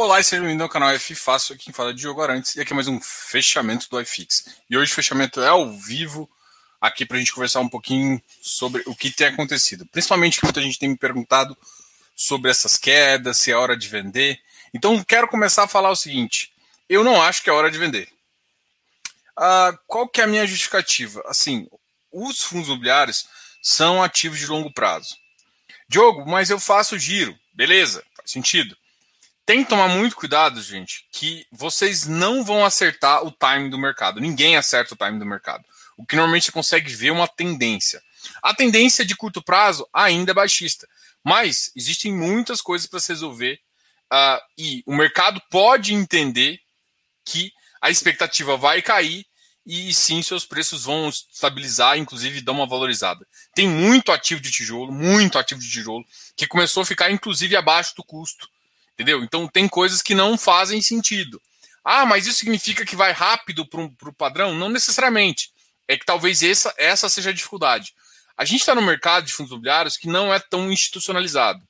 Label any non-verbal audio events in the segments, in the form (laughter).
Olá e sejam bem-vindos ao canal F Fácil, aqui quem fala é Diogo Arantes, e aqui é mais um fechamento do iFix. E hoje o fechamento é ao vivo, aqui para a gente conversar um pouquinho sobre o que tem acontecido. Principalmente que muita gente tem me perguntado sobre essas quedas, se é hora de vender. Então quero começar a falar o seguinte, eu não acho que é hora de vender. Ah, qual que é a minha justificativa? Assim, os fundos imobiliários são ativos de longo prazo. Diogo, mas eu faço giro. Beleza, faz sentido tem que tomar muito cuidado, gente, que vocês não vão acertar o time do mercado. Ninguém acerta o time do mercado. O que normalmente você consegue ver é uma tendência. A tendência de curto prazo ainda é baixista, mas existem muitas coisas para se resolver uh, e o mercado pode entender que a expectativa vai cair e sim seus preços vão estabilizar, inclusive dar uma valorizada. Tem muito ativo de tijolo, muito ativo de tijolo, que começou a ficar inclusive abaixo do custo Entendeu? Então tem coisas que não fazem sentido. Ah, mas isso significa que vai rápido para o padrão? Não necessariamente. É que talvez essa, essa seja a dificuldade. A gente está no mercado de fundos imobiliários que não é tão institucionalizado.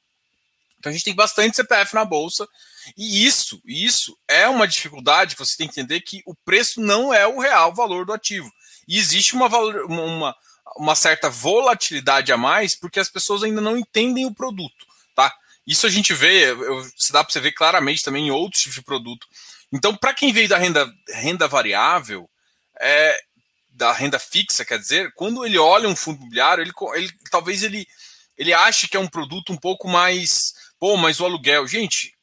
Então a gente tem bastante CPF na bolsa. E isso, isso é uma dificuldade que você tem que entender que o preço não é o real valor do ativo. E existe uma, uma, uma certa volatilidade a mais porque as pessoas ainda não entendem o produto. Isso a gente vê, eu, se dá para você ver claramente também em outros tipos de produto. Então, para quem veio da renda, renda variável, é, da renda fixa, quer dizer, quando ele olha um fundo imobiliário, ele, ele talvez ele, ele ache que é um produto um pouco mais. Pô, mas o aluguel. Gente,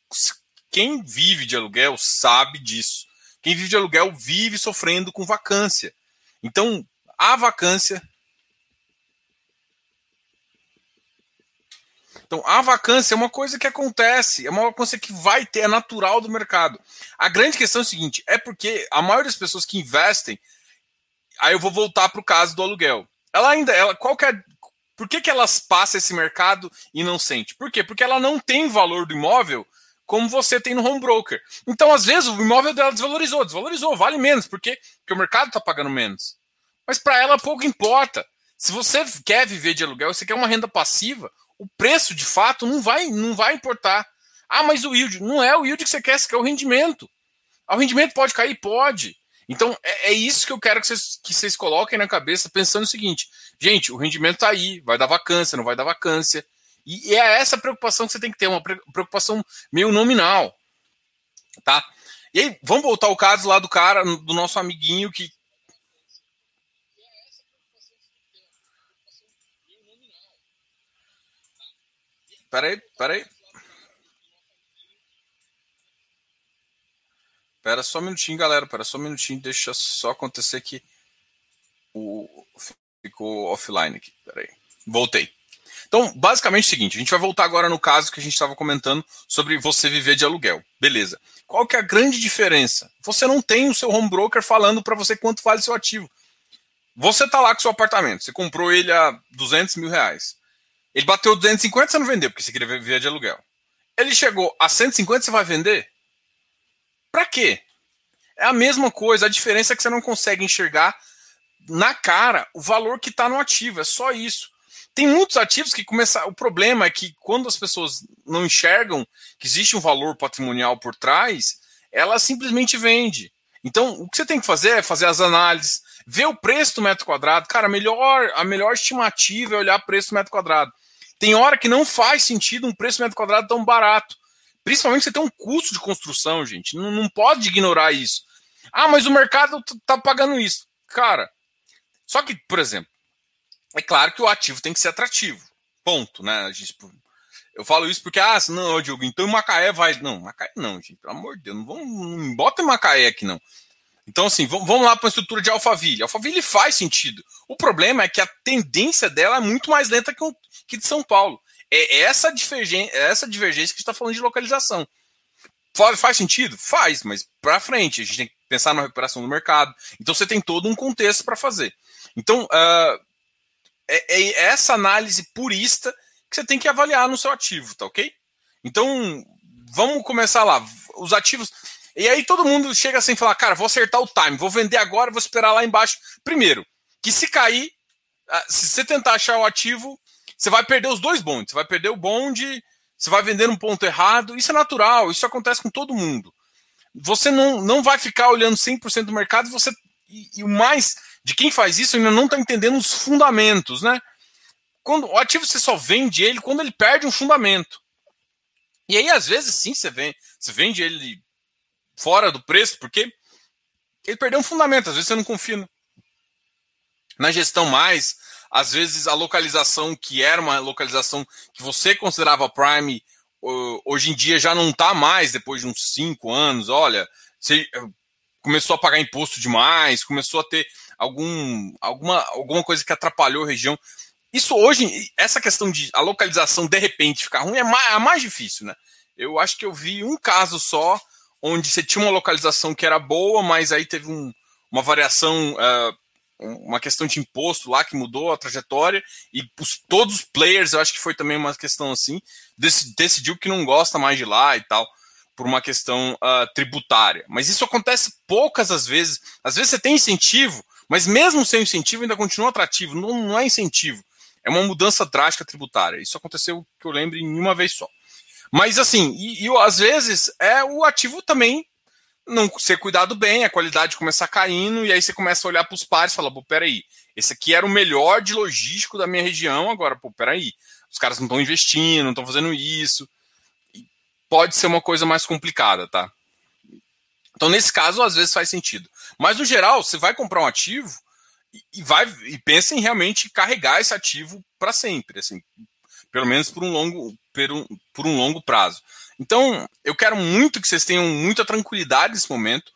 quem vive de aluguel sabe disso. Quem vive de aluguel vive sofrendo com vacância. Então, a vacância Então, a vacância é uma coisa que acontece, é uma coisa que vai ter, é natural do mercado. A grande questão é o seguinte: é porque a maioria das pessoas que investem, aí eu vou voltar para o caso do aluguel. Ela ainda, ela, qual que é, por que, que elas passam esse mercado e não sente? Por quê? Porque ela não tem valor do imóvel como você tem no home broker. Então, às vezes, o imóvel dela desvalorizou, desvalorizou, vale menos, porque, porque o mercado está pagando menos. Mas para ela pouco importa. Se você quer viver de aluguel, você quer uma renda passiva, o preço de fato não vai, não vai importar. Ah, mas o yield. Não é o yield que você quer, você quer o rendimento. Ah, o rendimento pode cair? Pode. Então, é, é isso que eu quero que vocês, que vocês coloquem na cabeça, pensando o seguinte: gente, o rendimento está aí, vai dar vacância, não vai dar vacância. E, e é essa preocupação que você tem que ter, uma preocupação meio nominal. Tá? E aí, vamos voltar ao caso lá do cara, do nosso amiguinho que Peraí, peraí. Pera só um minutinho, galera. Pera só um minutinho. Deixa só acontecer que o ficou offline aqui. Peraí. Voltei. Então, basicamente é o seguinte, a gente vai voltar agora no caso que a gente estava comentando sobre você viver de aluguel. Beleza. Qual que é a grande diferença? Você não tem o seu home broker falando para você quanto vale seu ativo. Você está lá com seu apartamento, você comprou ele a 200 mil reais. Ele bateu 250, você não vendeu, porque você queria viver de aluguel. Ele chegou a 150, você vai vender? Para quê? É a mesma coisa, a diferença é que você não consegue enxergar na cara o valor que está no ativo, é só isso. Tem muitos ativos que começam. O problema é que quando as pessoas não enxergam que existe um valor patrimonial por trás, ela simplesmente vende. Então, o que você tem que fazer é fazer as análises, ver o preço do metro quadrado. Cara, a melhor, a melhor estimativa é olhar o preço do metro quadrado. Tem hora que não faz sentido um preço metro quadrado tão barato. Principalmente você tem um custo de construção, gente. Não, não pode ignorar isso. Ah, mas o mercado tá pagando isso. Cara, só que, por exemplo, é claro que o ativo tem que ser atrativo. Ponto, né? Eu falo isso porque, ah, não, Diogo, então Macaé vai. Não, Macaé não, gente, pelo amor de Deus, não, vamos, não bota Macaé aqui, não. Então, assim, vamos lá para a estrutura de Alphaville. Alphaville faz sentido. O problema é que a tendência dela é muito mais lenta que, o, que de São Paulo. É essa divergência, é essa divergência que está falando de localização. Faz sentido? Faz, mas para frente. A gente tem que pensar na recuperação do mercado. Então você tem todo um contexto para fazer. Então, uh, é, é, essa análise purista que você tem que avaliar no seu ativo, tá ok? Então, vamos começar lá. Os ativos. E aí todo mundo chega assim e fala, cara, vou acertar o time, vou vender agora, vou esperar lá embaixo. Primeiro, que se cair, ah, se você tentar achar o ativo, você vai perder os dois bondes. Você vai perder o bonde você vai vender um ponto errado, isso é natural, isso acontece com todo mundo. Você não, não vai ficar olhando 100% do mercado você, e, e o mais de quem faz isso ainda não está entendendo os fundamentos, né? Quando o ativo você só vende ele quando ele perde um fundamento. E aí, às vezes, sim, você vende, você vende ele fora do preço, porque ele perdeu um fundamento. Às vezes você não confia na gestão mais. Às vezes a localização, que era uma localização que você considerava prime, hoje em dia já não está mais, depois de uns cinco anos. Olha, você eh, começou a pagar imposto demais, começou a ter algum, alguma, alguma coisa que atrapalhou a região. Isso hoje, essa questão de a localização de repente ficar ruim é mais, é mais difícil, né? Eu acho que eu vi um caso só onde você tinha uma localização que era boa, mas aí teve um, uma variação, uh, uma questão de imposto lá que mudou a trajetória, e os, todos os players, eu acho que foi também uma questão assim, dec, decidiu que não gosta mais de lá e tal, por uma questão uh, tributária. Mas isso acontece poucas as vezes. Às vezes você tem incentivo, mas mesmo sem incentivo ainda continua atrativo, não, não é incentivo. É uma mudança drástica tributária. Isso aconteceu, que eu lembro, em uma vez só. Mas assim, e, e às vezes é o ativo também não ser cuidado bem, a qualidade começar caindo, e aí você começa a olhar para os pares e fala, pô, peraí, esse aqui era o melhor de logístico da minha região, agora, pô, peraí, os caras não estão investindo, não estão fazendo isso. Pode ser uma coisa mais complicada, tá? Então, nesse caso, às vezes faz sentido. Mas, no geral, você vai comprar um ativo, e vai e pensa em realmente carregar esse ativo para sempre, assim, pelo menos por um longo por um, por um longo prazo. Então, eu quero muito que vocês tenham muita tranquilidade nesse momento.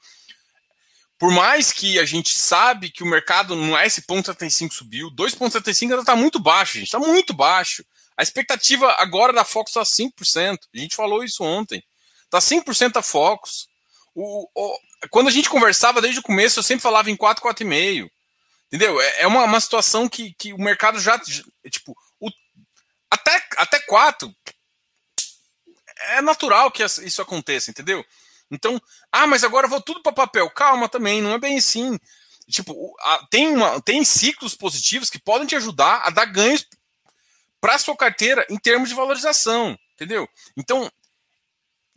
Por mais que a gente sabe que o mercado não é esse ponto 75 subiu, 2,75 ainda está muito baixo, gente, está muito baixo. A expectativa agora da Fox está 5%. A gente falou isso ontem. Está 5% a Fox. O, o, quando a gente conversava desde o começo, eu sempre falava em 4, 4,5. Entendeu? É, é uma, uma situação que, que o mercado já. Tipo, o, até, até quatro. É natural que isso aconteça, entendeu? Então, ah, mas agora vou tudo para papel. Calma também, não é bem assim. Tipo, tem, uma, tem ciclos positivos que podem te ajudar a dar ganhos para sua carteira em termos de valorização, entendeu? Então,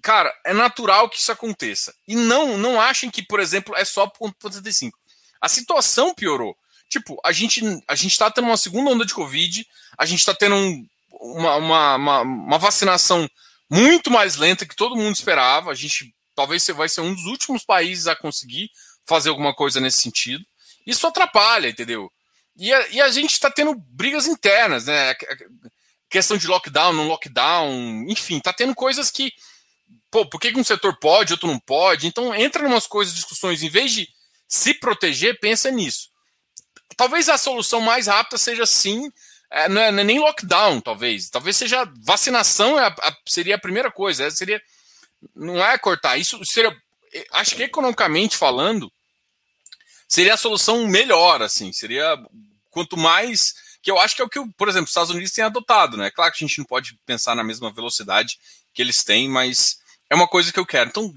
cara, é natural que isso aconteça. E não não achem que, por exemplo, é só por 75. A situação piorou. Tipo, a gente, a gente tá tendo uma segunda onda de Covid, a gente tá tendo um, uma, uma, uma, uma, vacinação muito mais lenta que todo mundo esperava. A gente talvez vai ser um dos últimos países a conseguir fazer alguma coisa nesse sentido. Isso atrapalha, entendeu? E a, e a gente está tendo brigas internas, né? Questão de lockdown, não lockdown, enfim, tá tendo coisas que. Pô, por que um setor pode, outro não pode? Então entra em umas coisas, discussões, em vez de se proteger, pensa nisso. Talvez a solução mais rápida seja sim, é, é, não, é, nem lockdown, talvez. Talvez seja vacinação é a, a, seria a primeira coisa. É, seria, não é cortar. Isso seria, acho que economicamente falando, seria a solução melhor, assim. Seria quanto mais que eu acho que é o que, por exemplo, os Estados Unidos têm adotado, né? Claro que a gente não pode pensar na mesma velocidade que eles têm, mas é uma coisa que eu quero. Então,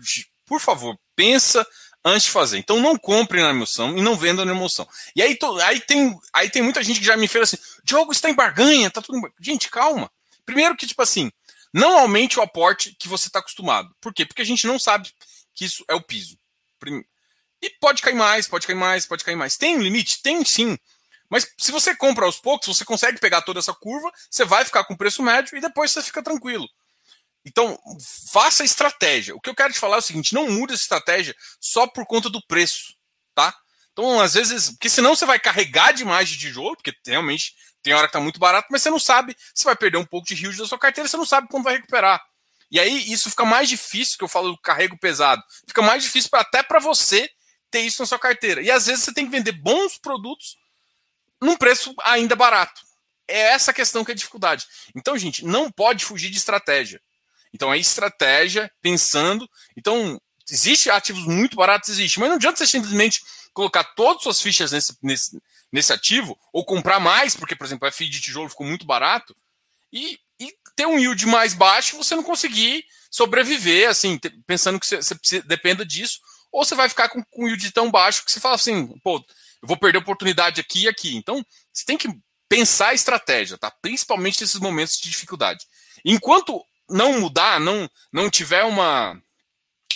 por favor, pensa antes de fazer. Então não compre na emoção e não venda na emoção. E aí, to, aí, tem, aí tem muita gente que já me fez assim: Diogo, está em barganha, tá tudo. Em... Gente, calma. Primeiro que, tipo assim, não aumente o aporte que você está acostumado. Por quê? Porque a gente não sabe que isso é o piso. E pode cair mais, pode cair mais, pode cair mais. Tem um limite? Tem sim. Mas se você compra aos poucos, você consegue pegar toda essa curva, você vai ficar com preço médio e depois você fica tranquilo. Então, faça estratégia. O que eu quero te falar é o seguinte: não mude essa estratégia só por conta do preço, tá? Então, às vezes, porque senão você vai carregar demais de tijolo, porque realmente tem hora que tá muito barato, mas você não sabe, você vai perder um pouco de rio da sua carteira, você não sabe quando vai recuperar. E aí isso fica mais difícil, que eu falo do carrego pesado, fica mais difícil pra, até para você ter isso na sua carteira. E às vezes você tem que vender bons produtos num preço ainda barato. É essa questão que é a dificuldade. Então, gente, não pode fugir de estratégia. Então é estratégia, pensando. Então, existe ativos muito baratos, existe, mas não adianta você simplesmente colocar todas as suas fichas nesse, nesse, nesse ativo, ou comprar mais, porque, por exemplo, a FII de tijolo ficou muito barato, e, e ter um yield mais baixo você não conseguir sobreviver, assim, pensando que você, você dependa disso, ou você vai ficar com, com um yield tão baixo que você fala assim, pô, eu vou perder oportunidade aqui e aqui. Então, você tem que pensar a estratégia, tá? Principalmente nesses momentos de dificuldade. Enquanto não mudar, não, não tiver uma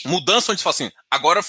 mudança onde você fala assim, agora,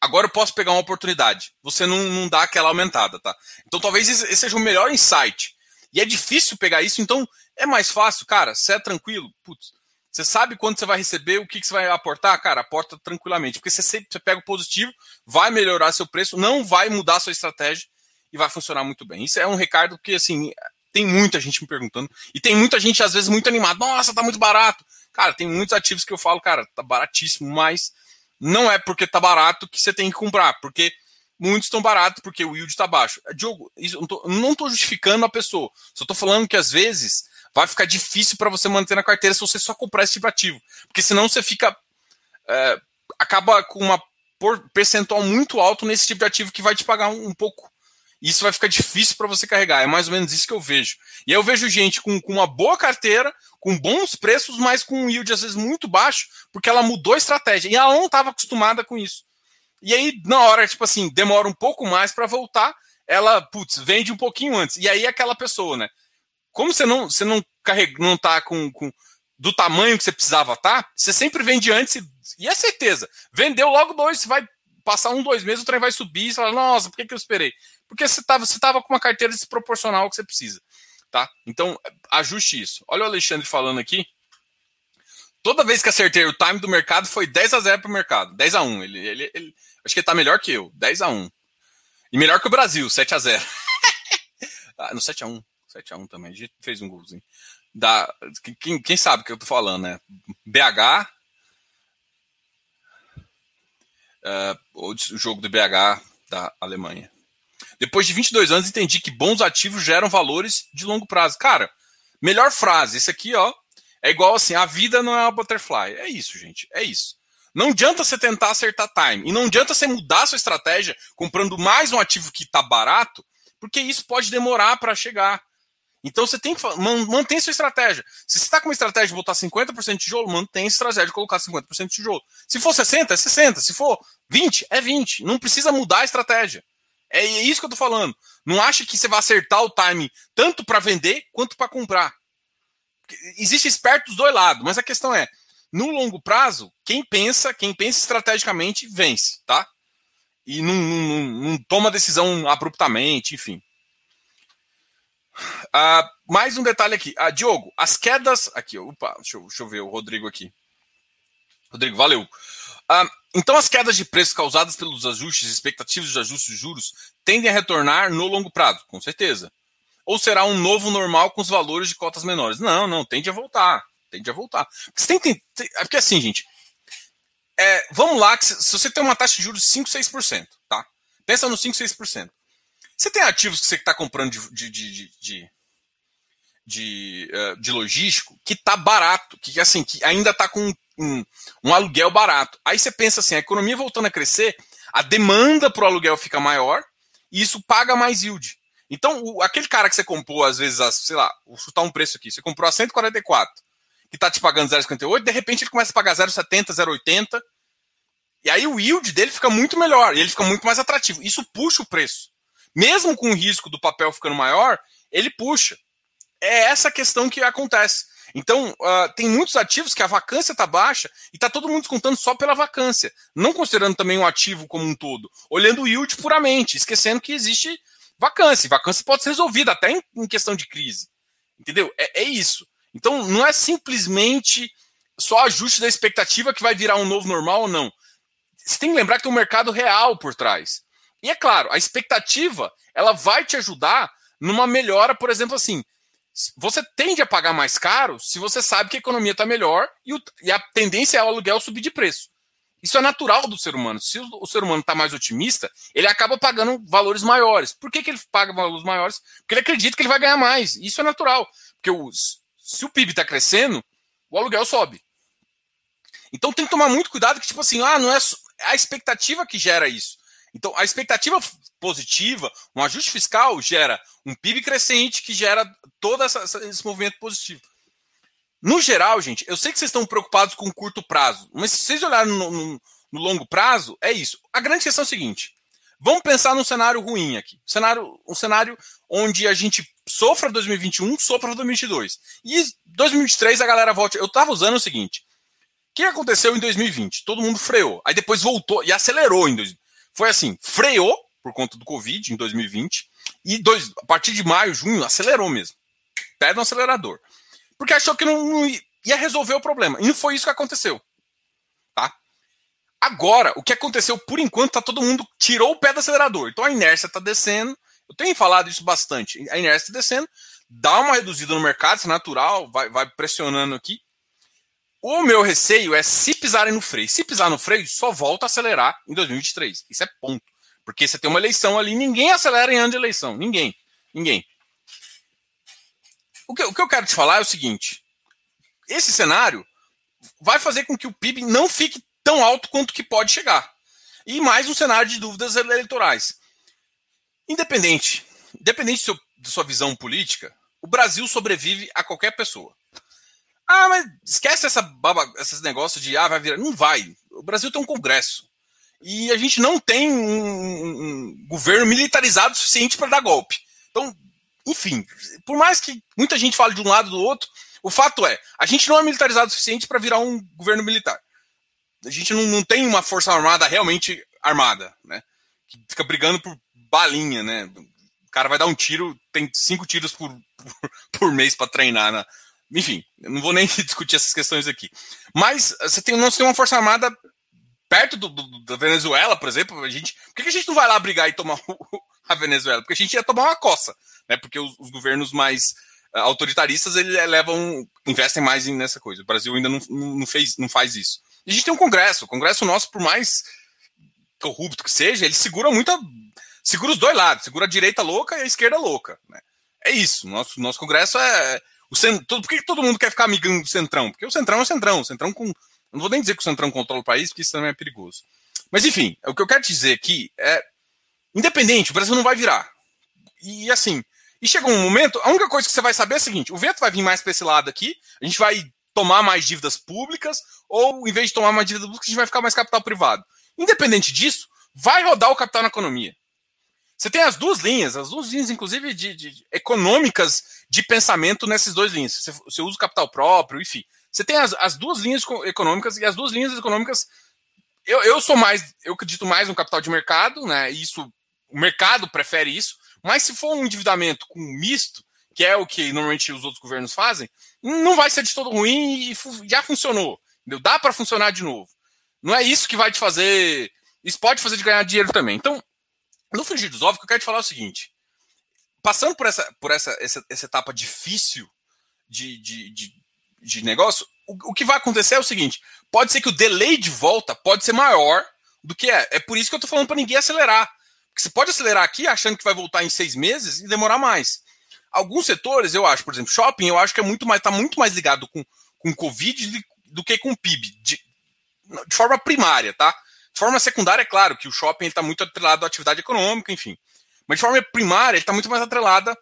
agora eu posso pegar uma oportunidade. Você não, não dá aquela aumentada, tá? Então talvez esse seja o melhor insight. E é difícil pegar isso, então é mais fácil, cara, você é tranquilo, putz, você sabe quando você vai receber, o que, que você vai aportar, cara, aporta tranquilamente, porque você sempre você pega o positivo, vai melhorar seu preço, não vai mudar sua estratégia e vai funcionar muito bem. Isso é um recado que, assim, tem muita gente me perguntando, e tem muita gente, às vezes, muito animada, nossa, tá muito barato. Cara, tem muitos ativos que eu falo, cara, tá baratíssimo, mas não é porque tá barato que você tem que comprar, porque muitos estão baratos porque o yield está baixo. Diogo, isso, não estou justificando a pessoa, só estou falando que às vezes vai ficar difícil para você manter na carteira se você só comprar esse tipo ativo, porque senão você fica é, acaba com uma percentual muito alto nesse tipo de ativo que vai te pagar um, um pouco. Isso vai ficar difícil para você carregar. É mais ou menos isso que eu vejo. E eu vejo gente com, com uma boa carteira, com bons preços, mas com um yield às vezes muito baixo, porque ela mudou a estratégia. E ela não estava acostumada com isso. E aí, na hora, tipo assim, demora um pouco mais para voltar, ela, putz, vende um pouquinho antes. E aí aquela pessoa, né? Como você não, você não carrega, não tá com, com do tamanho que você precisava tá, você sempre vende antes e, e é certeza. Vendeu logo dois, você vai passar um, dois meses, o trem vai subir e você fala, nossa, por que, que eu esperei? Porque você estava você tava com uma carteira desproporcional que você precisa. Tá? Então, ajuste isso. Olha o Alexandre falando aqui. Toda vez que acertei o time do mercado foi 10 a 0 para o mercado. 10 a 1. Ele, ele, ele, acho que ele tá melhor que eu. 10 a 1. E melhor que o Brasil, 7 a 0. (laughs) ah, no 7 a 1. 7 a 1 também. A gente fez um golzinho. Da, quem, quem sabe o que eu tô falando, né? BH. Uh, o jogo do BH da Alemanha. Depois de 22 anos, entendi que bons ativos geram valores de longo prazo. Cara, melhor frase. Esse aqui, ó, é igual assim: a vida não é uma butterfly. É isso, gente. É isso. Não adianta você tentar acertar time. E não adianta você mudar sua estratégia comprando mais um ativo que está barato, porque isso pode demorar para chegar. Então você tem que manter sua estratégia. Se você está com uma estratégia de botar 50% de tijolo, mantém a estratégia de colocar 50% de tijolo. Se for 60, é 60. Se for 20, é 20. Não precisa mudar a estratégia. É isso que eu tô falando. Não acha que você vai acertar o time tanto para vender quanto para comprar. Existe esperto dos dois lados, mas a questão é, no longo prazo, quem pensa, quem pensa estrategicamente vence, tá? E não, não, não toma decisão abruptamente, enfim. Uh, mais um detalhe aqui. Uh, Diogo, as quedas. Aqui, opa, deixa eu, deixa eu ver o Rodrigo aqui. Rodrigo, valeu. Uh, então, as quedas de preço causadas pelos ajustes expectativas de ajustes de juros tendem a retornar no longo prazo, com certeza. Ou será um novo normal com os valores de cotas menores? Não, não, tende a voltar. Tende a voltar. Você tem, tem, tem é porque assim, gente, é, vamos lá, se, se você tem uma taxa de juros de 5, 6%, tá? Pensa no 5, 6%. Você tem ativos que você está comprando de, de, de, de, de, de logístico que está barato, que assim, que ainda está com um, um, aluguel barato. Aí você pensa assim, a economia voltando a crescer, a demanda para o aluguel fica maior e isso paga mais yield. Então, o, aquele cara que você comprou, às vezes, a, sei lá, vou chutar um preço aqui, você comprou a 144, que está te pagando 0,58, de repente ele começa a pagar 0,70, 0,80, e aí o yield dele fica muito melhor, e ele fica muito mais atrativo. Isso puxa o preço. Mesmo com o risco do papel ficando maior, ele puxa. É essa questão que acontece. Então, uh, tem muitos ativos que a vacância está baixa e está todo mundo descontando só pela vacância, não considerando também o ativo como um todo, olhando o yield puramente, esquecendo que existe vacância. Vacância pode ser resolvida até em, em questão de crise. Entendeu? É, é, isso. Então, não é simplesmente só ajuste da expectativa que vai virar um novo normal ou não. Você tem que lembrar que tem um mercado real por trás. E é claro, a expectativa ela vai te ajudar numa melhora, por exemplo, assim. Você tende a pagar mais caro se você sabe que a economia está melhor e, o, e, a tendência é o aluguel subir de preço. Isso é natural do ser humano. Se o, o ser humano está mais otimista, ele acaba pagando valores maiores. Por que, que ele paga valores maiores? Porque ele acredita que ele vai ganhar mais. Isso é natural. Porque o, se o PIB está crescendo, o aluguel sobe. Então tem que tomar muito cuidado que, tipo assim, ah, não é a expectativa que gera isso. Então, a expectativa positiva, um ajuste fiscal gera um PIB crescente que gera todo essa, esse movimento positivo. No geral, gente, eu sei que vocês estão preocupados com curto prazo, mas se vocês olharem no, no, no longo prazo, é isso. A grande questão é o seguinte: vamos pensar num cenário ruim aqui. Um cenário, um cenário onde a gente sofra 2021, sofra 2022. E 2023 a galera volta. Eu tava usando o seguinte: o que aconteceu em 2020? Todo mundo freou. Aí depois voltou e acelerou em 2020. Foi assim, freou por conta do Covid em 2020 e dois, a partir de maio, junho, acelerou mesmo. Pé no acelerador. Porque achou que não, não ia resolver o problema. E não foi isso que aconteceu. Tá? Agora, o que aconteceu por enquanto, tá todo mundo tirou o pé do acelerador. Então a inércia tá descendo. Eu tenho falado isso bastante. A inércia tá descendo, dá uma reduzida no mercado, isso é natural, vai, vai pressionando aqui. O meu receio é se pisarem no freio. Se pisar no freio, só volta a acelerar em 2023. Isso é ponto. Porque você tem uma eleição ali, ninguém acelera em ano de eleição. Ninguém. Ninguém. O que, o que eu quero te falar é o seguinte: esse cenário vai fazer com que o PIB não fique tão alto quanto que pode chegar. E mais um cenário de dúvidas eleitorais. Independente, independente seu, da sua visão política, o Brasil sobrevive a qualquer pessoa. Ah, mas esquece essa baba, esses negócios de ah, vai virar. Não vai. O Brasil tem um Congresso. E a gente não tem um, um governo militarizado suficiente para dar golpe. Então, enfim, por mais que muita gente fale de um lado do outro, o fato é, a gente não é militarizado o suficiente para virar um governo militar. A gente não, não tem uma força armada realmente armada, né? Que fica brigando por balinha, né? O cara vai dar um tiro, tem cinco tiros por, (laughs) por, por mês para treinar. Né? Enfim, não vou nem (laughs) discutir essas questões aqui. Mas você tem, nós temos uma força armada perto do, do, da Venezuela, por exemplo, a gente, por que, a gente não vai lá brigar e tomar (laughs) o, a Venezuela? Porque a gente ia tomar uma coça, né? Porque os, os governos mais uh, autoritaristas eles levam, investem mais nessa coisa. O Brasil ainda não, não, fez, não faz isso. E a gente tem um Congresso, o Congresso nosso, por mais corrupto que seja, ele segura muita, segura os dois lados, segura a direita louca e a esquerda louca, né? É isso. Nosso nosso Congresso é o centro, por que todo mundo quer ficar amigando do Centrão? Porque o Centrão é o Centrão, o Centrão com não vou nem dizer que o Centrão controla o país, porque isso também é perigoso. Mas enfim, o que eu quero dizer aqui é. Independente, o Brasil não vai virar. E assim, e chega um momento, a única coisa que você vai saber é a seguinte: o vento vai vir mais para esse lado aqui, a gente vai tomar mais dívidas públicas, ou em vez de tomar mais dívidas públicas, a gente vai ficar mais capital privado. Independente disso, vai rodar o capital na economia. Você tem as duas linhas, as duas linhas, inclusive, de, de econômicas de pensamento nessas duas linhas. Você, você usa o capital próprio, enfim. Você tem as, as duas linhas econômicas e as duas linhas econômicas. Eu, eu sou mais, eu acredito mais no capital de mercado, né? Isso, o mercado prefere isso. Mas se for um endividamento com misto, que é o que normalmente os outros governos fazem, não vai ser de todo ruim e já funcionou. Entendeu? Dá para funcionar de novo. Não é isso que vai te fazer. Isso pode fazer de ganhar dinheiro também. Então, no frigir dos ovos, o que eu quero te falar é o seguinte: passando por essa, por essa, essa, essa etapa difícil de, de, de, de negócio, o, o, que vai acontecer é o seguinte: pode ser que o delay de volta pode ser maior do que é. É por isso que eu tô falando para ninguém acelerar. Porque você pode acelerar aqui achando que vai voltar em seis meses e demorar mais. Alguns setores, eu acho, por exemplo, shopping, eu acho que é muito mais, tá muito mais ligado com, com Covid do que com PIB, de, de forma primária, tá? De forma secundária, é claro que o shopping está muito atrelado à atividade econômica, enfim. Mas de forma primária, ele está muito mais atrelada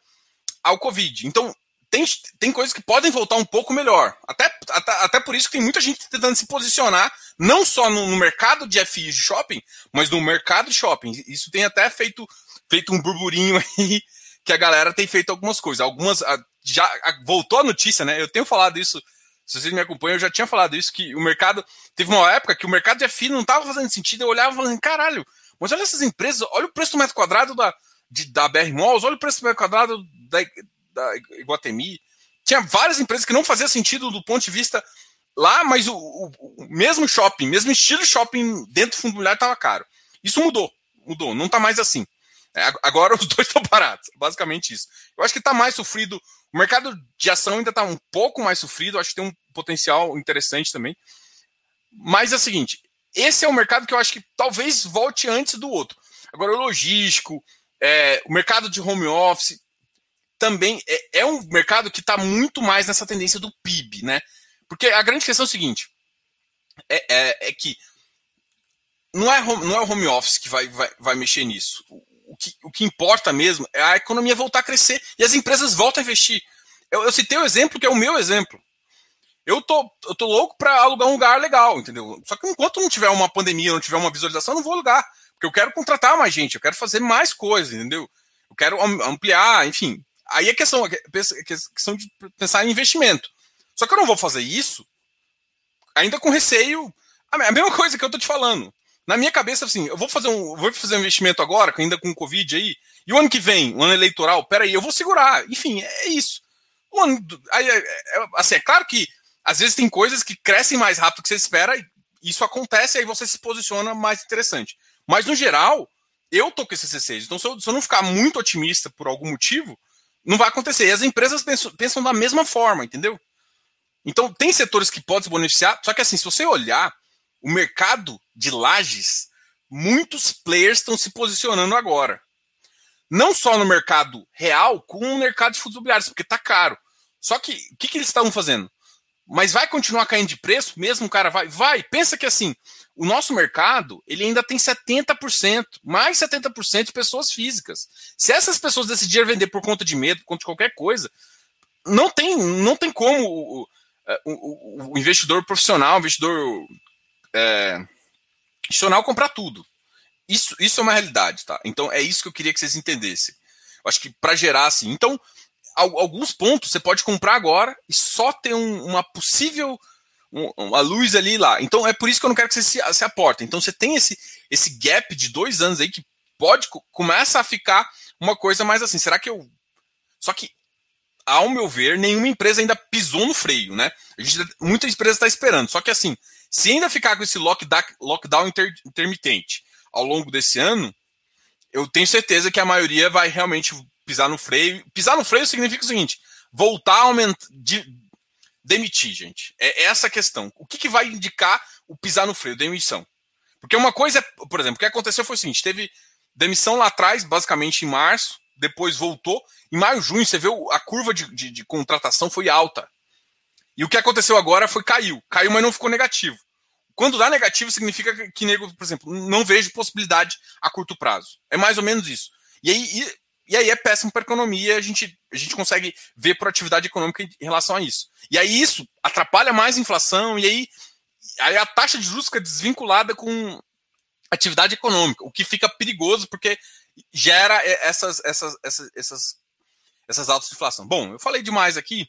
ao Covid. Então, tem, tem coisas que podem voltar um pouco melhor. Até, até, até por isso que tem muita gente tentando se posicionar, não só no, no, mercado de FIs de shopping, mas no mercado de shopping. Isso tem até feito, feito um burburinho (laughs) aí, que a galera tem feito algumas coisas. Algumas. Já voltou a notícia, né? Eu tenho falado isso. Se vocês me acompanham, eu já tinha falado isso, que o mercado. Teve uma época que o mercado de FI não estava fazendo sentido. Eu olhava e falava, caralho, mas olha essas empresas, olha o preço do metro quadrado da, de, da BR Malls, olha o preço do metro quadrado da, da Iguatemi. Tinha várias empresas que não fazia sentido do ponto de vista lá, mas o, o, o mesmo shopping, mesmo estilo shopping dentro do fundo imobiliário estava caro. Isso mudou, mudou, não está mais assim. É, agora os (laughs) dois estão parados, basicamente isso. Eu acho que está mais sofrido. O mercado de ação ainda está um pouco mais sofrido, acho que tem um potencial interessante também. Mas é o seguinte: esse é um mercado que eu acho que talvez volte antes do outro. Agora, o logístico, é, o mercado de home office, também é, é um mercado que está muito mais nessa tendência do PIB, né? Porque a grande questão é o seguinte: é, é, é que não é, home, não é o home office que vai, vai, vai mexer nisso. O, que, o que importa mesmo é a economia voltar a crescer e as empresas voltam a investir. Eu, eu citei o exemplo que é o meu exemplo. Eu tô, eu tô louco para alugar um lugar legal, entendeu? Só que enquanto não tiver uma pandemia, não tiver uma visualização, eu não vou alugar. Porque eu quero contratar mais gente, eu quero fazer mais coisas, entendeu? Eu quero ampliar, enfim aí é questão, é questão de pensar em investimento. Só que eu não vou fazer isso ainda com receio. A mesma coisa que eu tô te falando. Na minha cabeça, assim, eu vou fazer um, vou fazer um investimento agora, ainda com o Covid aí, e o ano que vem, o ano eleitoral, peraí, eu vou segurar. Enfim, é isso. O ano, aí, é, é, assim, é claro que às vezes tem coisas que crescem mais rápido do que você espera, e isso acontece, aí você se posiciona mais interessante. Mas, no geral, eu tô com esse C6. Então, se eu, se eu não ficar muito otimista por algum motivo, não vai acontecer. E as empresas pensam, pensam da mesma forma, entendeu? Então, tem setores que podem se beneficiar, só que assim, se você olhar o mercado de lajes, muitos players estão se posicionando agora. Não só no mercado real, como no mercado de fundos imobiliários, porque está caro. Só que o que, que eles estão fazendo? Mas vai continuar caindo de preço? Mesmo o cara vai? Vai. Pensa que assim, o nosso mercado, ele ainda tem 70%, mais 70% de pessoas físicas. Se essas pessoas decidirem vender por conta de medo, por conta de qualquer coisa, não tem, não tem como o, o, o investidor profissional, o investidor é, comprar tudo. Isso, isso é uma realidade, tá? Então é isso que eu queria que vocês entendessem. Eu acho que para gerar assim. Então, alguns pontos você pode comprar agora e só ter um, uma possível uma luz ali lá. Então é por isso que eu não quero que você se, se. Então você tem esse, esse gap de dois anos aí que pode começa a ficar uma coisa mais assim. Será que eu. Só que, ao meu ver, nenhuma empresa ainda pisou no freio, né? A gente, muita empresa está esperando. Só que assim, se ainda ficar com esse lockdown, lockdown inter, intermitente ao longo desse ano, eu tenho certeza que a maioria vai realmente pisar no freio. Pisar no freio significa o seguinte: voltar a aumentar, de, demitir, gente. É essa a questão. O que, que vai indicar o pisar no freio, demissão? Porque uma coisa, é, por exemplo, o que aconteceu foi o seguinte: teve demissão lá atrás, basicamente em março, depois voltou. Em maio, junho, você vê a curva de, de, de contratação foi alta. E o que aconteceu agora foi caiu. Caiu, mas não ficou negativo. Quando dá negativo, significa que, nego, por exemplo, não vejo possibilidade a curto prazo. É mais ou menos isso. E aí, e aí é péssimo para a economia, a gente, a gente consegue ver por atividade econômica em relação a isso. E aí isso atrapalha mais a inflação, e aí, aí a taxa de juros fica desvinculada com atividade econômica, o que fica perigoso porque gera essas, essas, essas, essas, essas altas de inflação. Bom, eu falei demais aqui,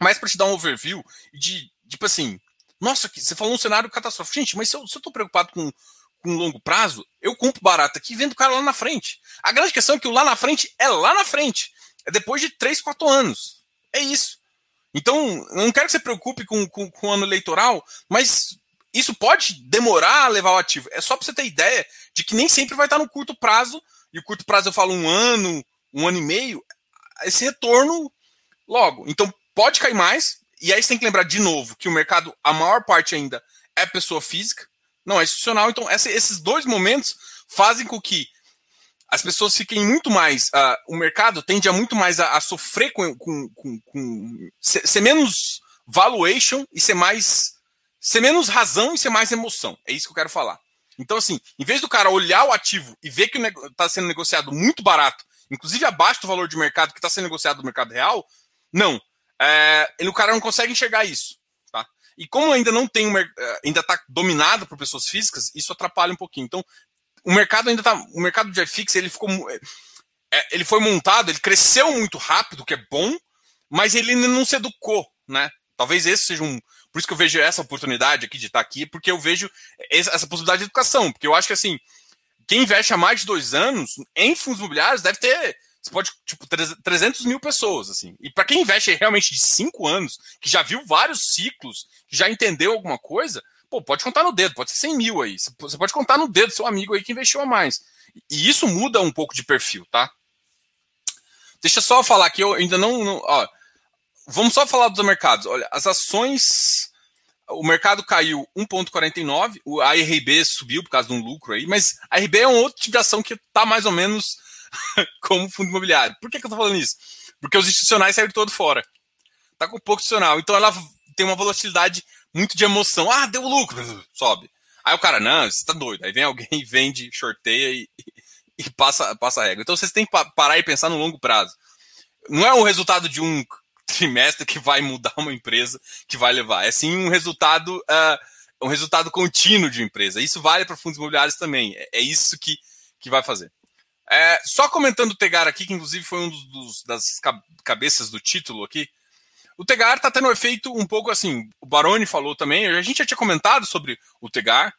mas para te dar um overview de, tipo assim, nossa, você falou um cenário catastrófico. Gente, mas se eu estou preocupado com com longo prazo, eu compro barato aqui e vendo o cara lá na frente. A grande questão é que o lá na frente é lá na frente. É depois de 3, 4 anos. É isso. Então, não quero que você preocupe com, com, com o ano eleitoral, mas isso pode demorar a levar o ativo. É só para você ter ideia de que nem sempre vai estar no curto prazo, e o curto prazo eu falo um ano, um ano e meio, esse retorno logo. Então, pode cair mais, e aí você tem que lembrar de novo que o mercado, a maior parte ainda é pessoa física, não é institucional. Então, essa, esses dois momentos fazem com que as pessoas fiquem muito mais. Uh, o mercado tende a muito mais a, a sofrer com. com, com, com ser, ser, menos valuation e ser mais. ser menos razão e ser mais emoção. É isso que eu quero falar. Então, assim, em vez do cara olhar o ativo e ver que está sendo negociado muito barato, inclusive abaixo do valor de mercado que está sendo negociado no mercado real, não. É, ele, o cara não consegue enxergar isso. E como ainda não tem eh, ainda está dominado por pessoas físicas, isso atrapalha um pouquinho. Então, o mercado ainda está, o mercado de FX ele ficou, é, ele foi montado, ele cresceu muito rápido, que é bom, mas ele ainda não se educou, né? Talvez esse seja um, por isso que eu vejo essa oportunidade aqui de estar aqui, porque eu vejo essa possibilidade de educação, porque eu acho que assim, quem investe há mais de dois anos em fundos imobiliários deve ter você pode, tipo, 300 mil pessoas, assim. E para quem investe realmente de 5 anos, que já viu vários ciclos, que já entendeu alguma coisa, pô, pode contar no dedo, pode ser 100 mil aí. Você pode contar no dedo seu amigo aí que investiu a mais. E isso muda um pouco de perfil, tá? Deixa só falar que eu ainda não. não ó, vamos só falar dos mercados. Olha, as ações. O mercado caiu 1,49, a RB subiu por causa de um lucro aí, mas a RB é um outro tipo de ação que está mais ou menos (laughs) como fundo imobiliário. Por que, que eu tô falando isso? Porque os institucionais saíram todo fora. Tá com pouco institucional. Então ela tem uma volatilidade muito de emoção. Ah, deu lucro, (laughs) sobe. Aí o cara, não, você tá doido. Aí vem alguém, vende, shorteia e, (laughs) e passa, passa a regra. Então vocês têm que parar e pensar no longo prazo. Não é o resultado de um trimestre que vai mudar uma empresa que vai levar. É sim um resultado, uh, um resultado contínuo de empresa. Isso vale para fundos imobiliários também. É, é isso que, que vai fazer. É, só comentando o Tegar aqui, que inclusive foi um dos, das cabeças do título aqui. O Tegar tá tendo um efeito um pouco assim. O Baroni falou também, a gente já tinha comentado sobre o Tegar.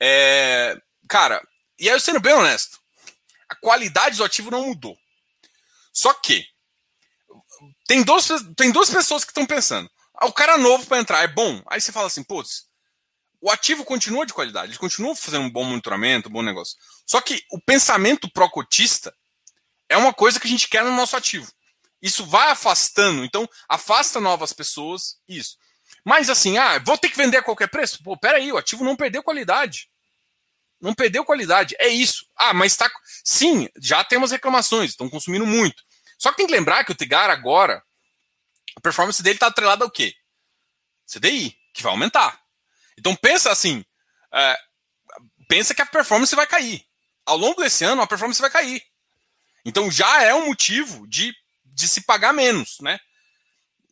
É, cara, e aí eu sendo bem honesto, a qualidade do ativo não mudou. Só que tem, dois, tem duas pessoas que estão pensando. Ah, o cara novo para entrar é bom. Aí você fala assim, putz, o ativo continua de qualidade, ele continua fazendo um bom monitoramento, um bom negócio. Só que o pensamento pró-cotista é uma coisa que a gente quer no nosso ativo. Isso vai afastando, então afasta novas pessoas, isso. Mas assim, ah, vou ter que vender a qualquer preço? Pô, peraí, o ativo não perdeu qualidade. Não perdeu qualidade, é isso. Ah, mas está. Sim, já temos reclamações, estão consumindo muito. Só que tem que lembrar que o Tigar agora, a performance dele está atrelada ao quê? CDI, que vai aumentar. Então pensa assim, é, pensa que a performance vai cair. Ao longo desse ano, a performance vai cair. Então já é um motivo de, de se pagar menos, né?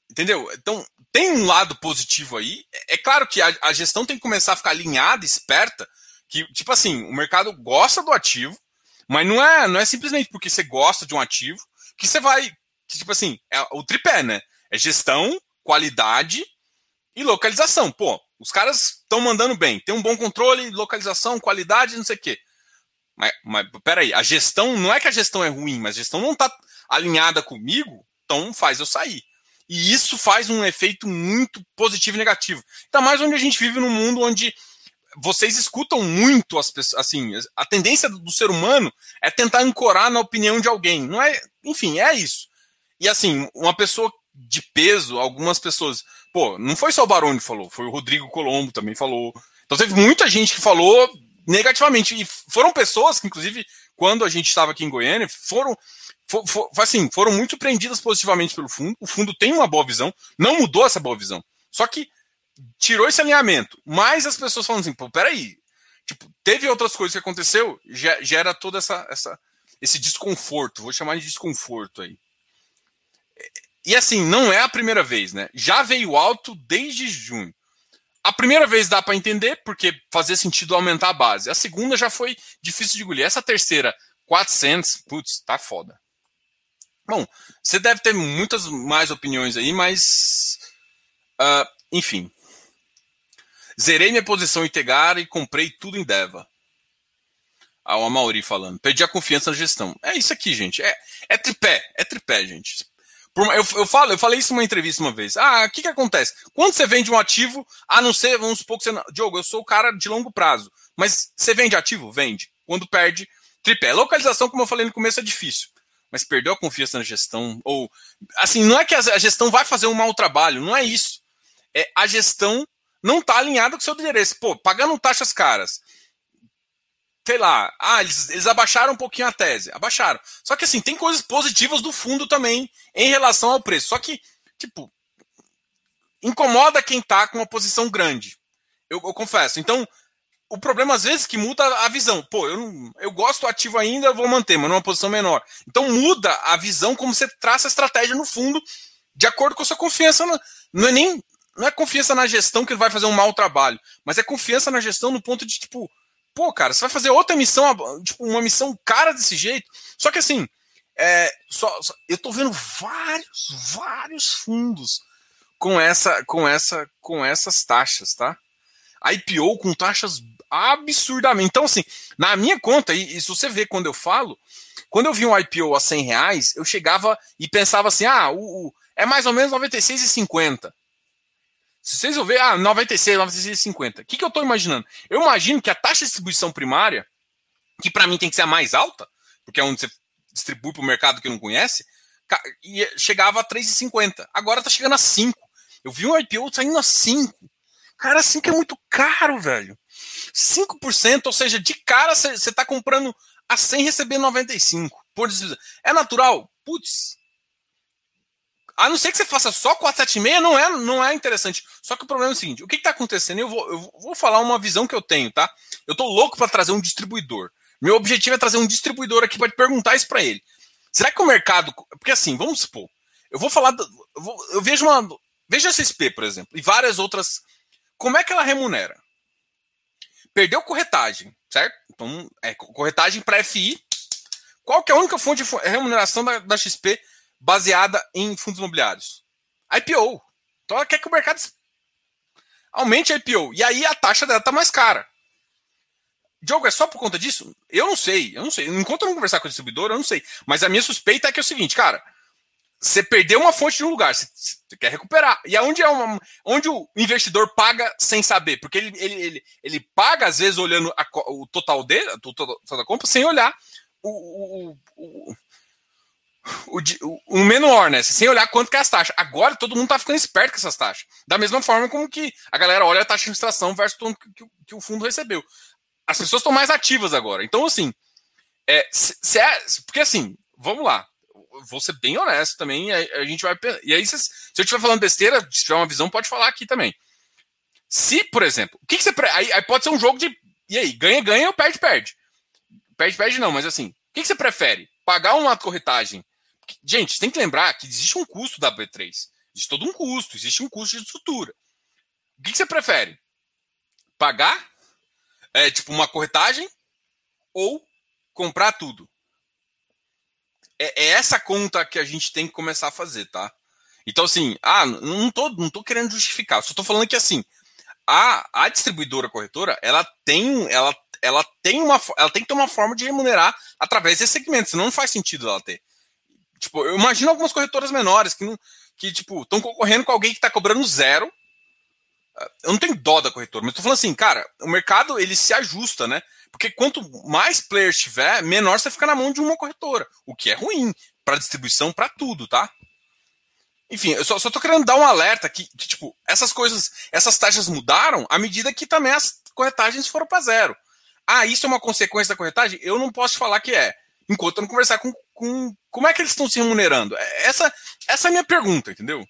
Entendeu? Então tem um lado positivo aí. É claro que a, a gestão tem que começar a ficar alinhada, esperta, que tipo assim, o mercado gosta do ativo, mas não é, não é simplesmente porque você gosta de um ativo que você vai, que, tipo assim, é o tripé, né? É gestão, qualidade e localização. Pô, os caras estão mandando bem. Tem um bom controle, localização, qualidade, não sei o quê. Mas, mas peraí, a gestão, não é que a gestão é ruim, mas a gestão não está alinhada comigo, então faz eu sair. E isso faz um efeito muito positivo e negativo. Ainda mais onde a gente vive num mundo onde vocês escutam muito as pessoas, assim, a tendência do ser humano é tentar ancorar na opinião de alguém. Não é, enfim, é isso. E assim, uma pessoa de peso, algumas pessoas Pô, não foi só o Baroni que falou, foi o Rodrigo Colombo também falou. Então teve muita gente que falou negativamente. E foram pessoas que, inclusive, quando a gente estava aqui em Goiânia, foram. For, for, assim, foram muito surpreendidas positivamente pelo fundo. O fundo tem uma boa visão, não mudou essa boa visão. Só que tirou esse alinhamento. Mas as pessoas falam assim, pô, peraí. Tipo, teve outras coisas que aconteceu, gera todo essa, essa, esse desconforto. Vou chamar de desconforto aí. E assim, não é a primeira vez, né? Já veio alto desde junho. A primeira vez dá para entender, porque fazia sentido aumentar a base. A segunda já foi difícil de engolir. Essa terceira, 400, putz, tá foda. Bom, você deve ter muitas mais opiniões aí, mas. Uh, enfim. Zerei minha posição em Tegar e comprei tudo em Deva. Ah, o falando. Perdi a confiança na gestão. É isso aqui, gente. É, é tripé. É tripé, gente. Eu, eu, falo, eu falei isso numa entrevista uma vez. Ah, o que, que acontece? Quando você vende um ativo, a não ser, vamos supor que você. Diogo, eu sou o cara de longo prazo. Mas você vende ativo? Vende. Quando perde, tripé. Localização, como eu falei no começo, é difícil. Mas perdeu a confiança na gestão. Ou. Assim, não é que a gestão vai fazer um mau trabalho, não é isso. É a gestão não está alinhada com o seu endereço. Pô, pagando taxas caras, sei lá, ah, eles, eles abaixaram um pouquinho a tese. Abaixaram. Só que assim, tem coisas positivas do fundo também em relação ao preço. Só que, tipo, incomoda quem tá com uma posição grande. Eu, eu confesso. Então, o problema às vezes é que muda a visão. Pô, eu, eu gosto ativo ainda, vou manter, mas numa posição menor. Então muda a visão como você traça a estratégia no fundo, de acordo com a sua confiança. Não é nem não é confiança na gestão que ele vai fazer um mau trabalho, mas é confiança na gestão no ponto de tipo, pô, cara, você vai fazer outra missão, tipo, uma missão cara desse jeito. Só que assim, é, só, só, eu tô vendo vários, vários fundos com essa, com essa, com essas taxas, tá? IPO com taxas absurdamente. Então, assim, na minha conta, e, e se você vê quando eu falo, quando eu vi um IPO a 100 reais, eu chegava e pensava assim, ah, o, o é mais ou menos 96,50. Se vocês vão ver, ah, 96, 96,50. O que, que eu estou imaginando? Eu imagino que a taxa de distribuição primária, que para mim tem que ser a mais alta, porque é onde você distribui para o mercado que não conhece, chegava a 3,50. Agora está chegando a 5. Eu vi um IPO saindo a 5. Cara, 5 é muito caro, velho. 5%, ou seja, de cara você está comprando a 100 recebendo 95. Por É natural? Putz, a não ser que você faça só 476, não é, não é interessante. Só que o problema é o seguinte: o que está acontecendo? Eu vou, eu vou falar uma visão que eu tenho, tá? Eu tô louco para trazer um distribuidor. Meu objetivo é trazer um distribuidor aqui para perguntar isso para ele. Será que o mercado. Porque assim, vamos supor. Eu vou falar. Eu, vou, eu vejo uma. Veja a XP, por exemplo, e várias outras. Como é que ela remunera? Perdeu corretagem, certo? Então, é corretagem para FI, Qual que é a única fonte de remuneração da, da XP baseada em fundos imobiliários? IPO. Então ela quer que o mercado aumente a IPO. E aí a taxa dela tá mais cara. Diogo, é só por conta disso? Eu não sei, eu não sei. Enquanto eu não conversar com o distribuidor, eu não sei. Mas a minha suspeita é que é o seguinte, cara. Você perdeu uma fonte de um lugar, você, quer recuperar. E aonde é uma, onde o investidor paga sem saber? Porque ele, ele, ele, ele paga, às vezes, olhando a, o total dele, o total da compra, sem olhar o, o, o, o, menor, né? Sem olhar quanto que é as taxas. Agora todo mundo tá ficando esperto com essas taxas. Da mesma forma como que a galera olha a taxa de administração versus o que, que, o fundo recebeu. As pessoas estão mais ativas agora. Então, assim, é, se, se é, porque assim, vamos lá vou ser bem honesto também, a, gente vai. E aí, se, se eu estiver falando besteira, se tiver uma visão, pode falar aqui também. Se, por exemplo, o que, que você. Aí, aí, pode ser um jogo de. E aí, ganha, ganha ou perde, perde. Perde, perde não, mas assim, o que, que você prefere? Pagar uma corretagem. Gente, tem que lembrar que existe um custo da B3. Existe todo um custo, existe um custo de estrutura. O que, que você prefere? Pagar, é, tipo, uma corretagem ou comprar tudo? é, é essa conta que a gente tem que começar a fazer, tá? Então, assim, ah, não tô, não tô querendo justificar, só tô falando que assim, a, a distribuidora corretora, ela tem, ela, ela tem uma, ela tem que ter uma forma de remunerar através desse segmento, senão não faz sentido ela ter. Tipo, eu imagino algumas corretoras menores que não, que tipo, estão concorrendo com alguém que está cobrando zero. Eu não tenho dó da corretora, mas tô falando assim, cara, o mercado ele se ajusta, né? Porque quanto mais players tiver, menor você fica na mão de uma corretora, o que é ruim para distribuição, para tudo, tá? Enfim, eu só, só tô querendo dar um alerta que, que, tipo, essas coisas, essas taxas mudaram à medida que também as corretagens foram para zero. Ah, isso é uma consequência da corretagem? Eu não posso falar que é, enquanto eu não conversar com, com como é que eles estão se remunerando. É, essa, essa é a minha pergunta, entendeu?